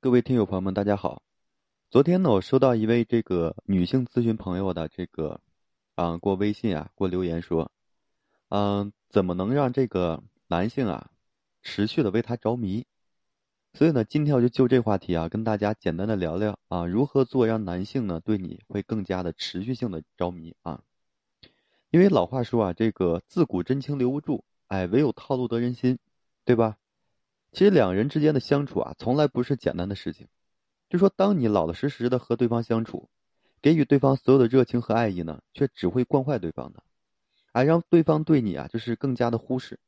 各位听友朋友们，大家好。昨天呢，我收到一位这个女性咨询朋友的这个，啊，过微信啊，过留言说，嗯，怎么能让这个男性啊，持续的为她着迷？所以呢，今天我就就这话题啊，跟大家简单的聊聊啊，如何做让男性呢对你会更加的持续性的着迷啊？因为老话说啊，这个自古真情留不住，哎，唯有套路得人心，对吧？其实两人之间的相处啊，从来不是简单的事情。就说当你老老实实的和对方相处，给予对方所有的热情和爱意呢，却只会惯坏对方的，哎，让对方对你啊，就是更加的忽视。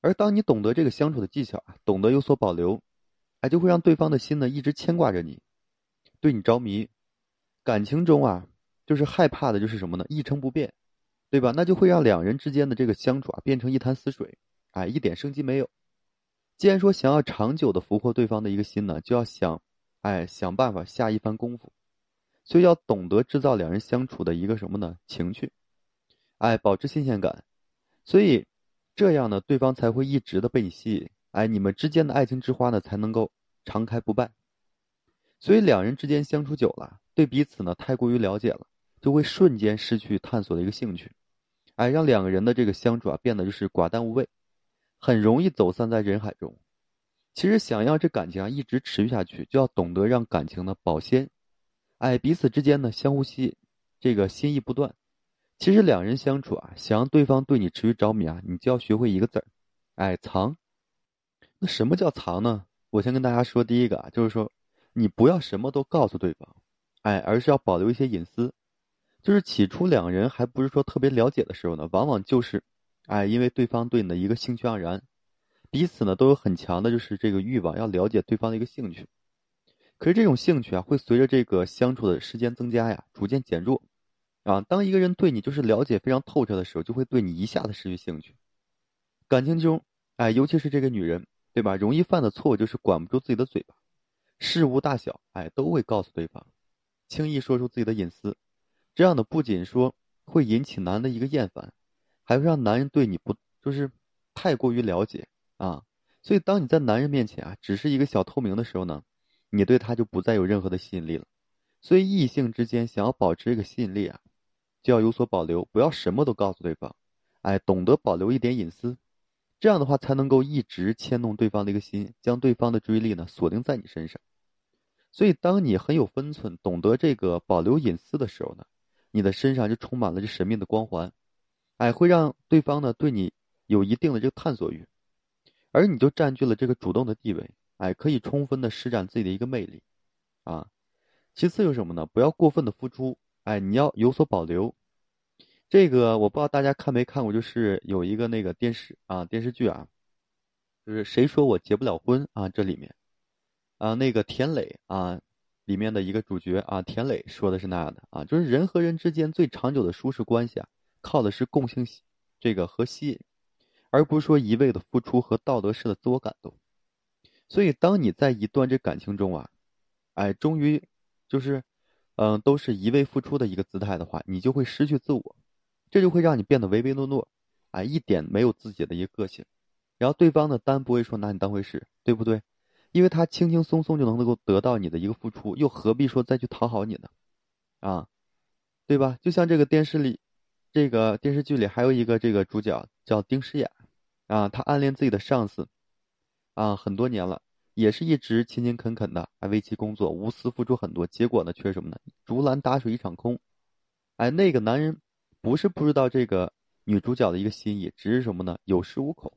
而当你懂得这个相处的技巧啊，懂得有所保留，哎，就会让对方的心呢一直牵挂着你，对你着迷。感情中啊，就是害怕的就是什么呢？一成不变，对吧？那就会让两人之间的这个相处啊，变成一潭死水，哎，一点生机没有。既然说想要长久的俘获对方的一个心呢，就要想，哎，想办法下一番功夫，所以要懂得制造两人相处的一个什么呢？情趣，哎，保持新鲜感，所以这样呢，对方才会一直的被你吸引，哎，你们之间的爱情之花呢，才能够常开不败。所以两人之间相处久了，对彼此呢太过于了解了，就会瞬间失去探索的一个兴趣，哎，让两个人的这个相处啊变得就是寡淡无味。很容易走散在人海中。其实想要这感情啊一直持续下去，就要懂得让感情呢保鲜，哎，彼此之间呢相互吸引，这个心意不断。其实两人相处啊，想让对方对你持续着迷啊，你就要学会一个字儿，哎，藏。那什么叫藏呢？我先跟大家说第一个啊，就是说你不要什么都告诉对方，哎，而是要保留一些隐私。就是起初两人还不是说特别了解的时候呢，往往就是。哎，因为对方对你的一个兴趣盎然，彼此呢都有很强的，就是这个欲望要了解对方的一个兴趣。可是这种兴趣啊，会随着这个相处的时间增加呀，逐渐减弱。啊，当一个人对你就是了解非常透彻的时候，就会对你一下子失去兴趣。感情中，哎，尤其是这个女人，对吧？容易犯的错误就是管不住自己的嘴巴，事无大小，哎，都会告诉对方，轻易说出自己的隐私。这样的不仅说会引起男的一个厌烦。还会让男人对你不就是太过于了解啊？所以当你在男人面前啊，只是一个小透明的时候呢，你对他就不再有任何的吸引力了。所以异性之间想要保持这个吸引力啊，就要有所保留，不要什么都告诉对方，哎，懂得保留一点隐私，这样的话才能够一直牵动对方的一个心，将对方的注意力呢锁定在你身上。所以当你很有分寸，懂得这个保留隐私的时候呢，你的身上就充满了这神秘的光环。哎，会让对方呢对你有一定的这个探索欲，而你就占据了这个主动的地位，哎，可以充分的施展自己的一个魅力，啊。其次有什么呢？不要过分的付出，哎，你要有所保留。这个我不知道大家看没看过，就是有一个那个电视啊电视剧啊，就是谁说我结不了婚啊？这里面啊那个田磊啊里面的一个主角啊田磊说的是那样的啊，就是人和人之间最长久的舒适关系啊。靠的是共性，这个和吸引，而不是说一味的付出和道德式的自我感动。所以，当你在一段这感情中啊，哎，终于就是，嗯，都是一味付出的一个姿态的话，你就会失去自我，这就会让你变得唯唯诺诺，哎，一点没有自己的一个个性。然后对方呢，单不会说拿你当回事，对不对？因为他轻轻松松就能够得到你的一个付出，又何必说再去讨好你呢？啊，对吧？就像这个电视里。这个电视剧里还有一个这个主角叫丁诗雅，啊，她暗恋自己的上司，啊，很多年了，也是一直勤勤恳恳的还为其工作，无私付出很多，结果呢，却什么呢？竹篮打水一场空。哎，那个男人不是不知道这个女主角的一个心意，只是什么呢？有恃无恐。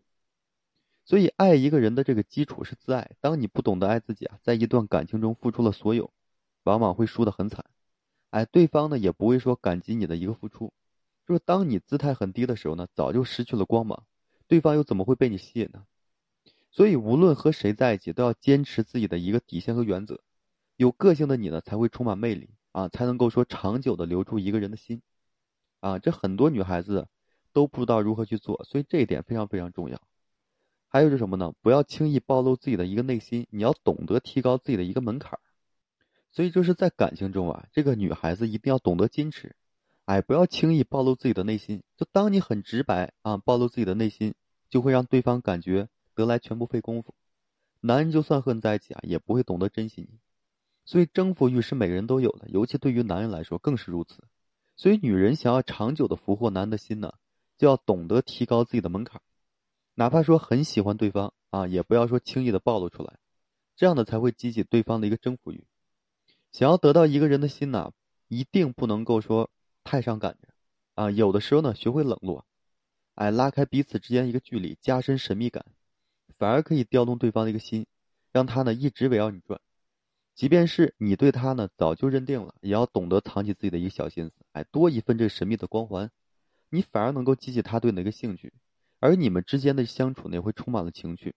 所以，爱一个人的这个基础是自爱。当你不懂得爱自己啊，在一段感情中付出了所有，往往会输得很惨。哎，对方呢也不会说感激你的一个付出。就是当你姿态很低的时候呢，早就失去了光芒，对方又怎么会被你吸引呢？所以无论和谁在一起，都要坚持自己的一个底线和原则。有个性的你呢，才会充满魅力啊，才能够说长久的留住一个人的心，啊，这很多女孩子都不知道如何去做，所以这一点非常非常重要。还有是什么呢？不要轻易暴露自己的一个内心，你要懂得提高自己的一个门槛。所以就是在感情中啊，这个女孩子一定要懂得矜持。哎，不要轻易暴露自己的内心。就当你很直白啊，暴露自己的内心，就会让对方感觉得来全不费工夫。男人就算和你在一起啊，也不会懂得珍惜你。所以征服欲是每个人都有的，尤其对于男人来说更是如此。所以女人想要长久的俘获男人的心呢，就要懂得提高自己的门槛，哪怕说很喜欢对方啊，也不要说轻易的暴露出来，这样的才会激起对方的一个征服欲。想要得到一个人的心呢，一定不能够说太伤感着啊，有的时候呢，学会冷落，哎，拉开彼此之间一个距离，加深神秘感，反而可以调动对方的一个心，让他呢一直围绕你转。即便是你对他呢早就认定了，也要懂得藏起自己的一个小心思，哎，多一份这个神秘的光环，你反而能够激起他对你的一个兴趣，而你们之间的相处呢也会充满了情趣，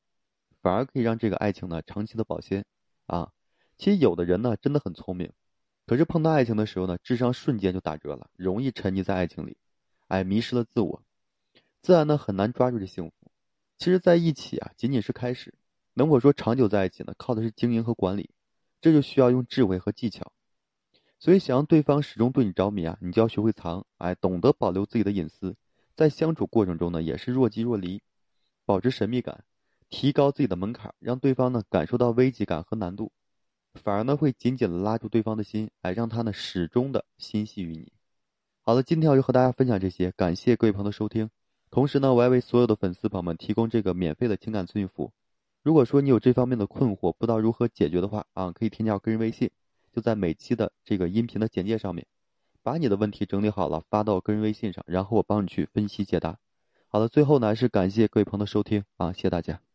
反而可以让这个爱情呢长期的保鲜啊。其实有的人呢真的很聪明，可是碰到爱情的时候呢，智商瞬间就打折了，容易沉溺在爱情里，哎，迷失了自我，自然呢很难抓住这幸福。其实在一起啊仅仅是开始，能否说长久在一起呢？靠的是经营和管理。这就需要用智慧和技巧，所以想让对方始终对你着迷啊，你就要学会藏，哎，懂得保留自己的隐私，在相处过程中呢，也是若即若离，保持神秘感，提高自己的门槛，让对方呢感受到危机感和难度，反而呢会紧紧的拉住对方的心，哎，让他呢始终的心系于你。好了，今天我就和大家分享这些，感谢各位朋友的收听，同时呢，我还为所有的粉丝朋友们提供这个免费的情感咨询服务。如果说你有这方面的困惑，不知道如何解决的话啊，可以添加我个人微信，就在每期的这个音频的简介上面，把你的问题整理好了发到个人微信上，然后我帮你去分析解答。好了，最后呢，还是感谢各位朋友的收听啊，谢谢大家。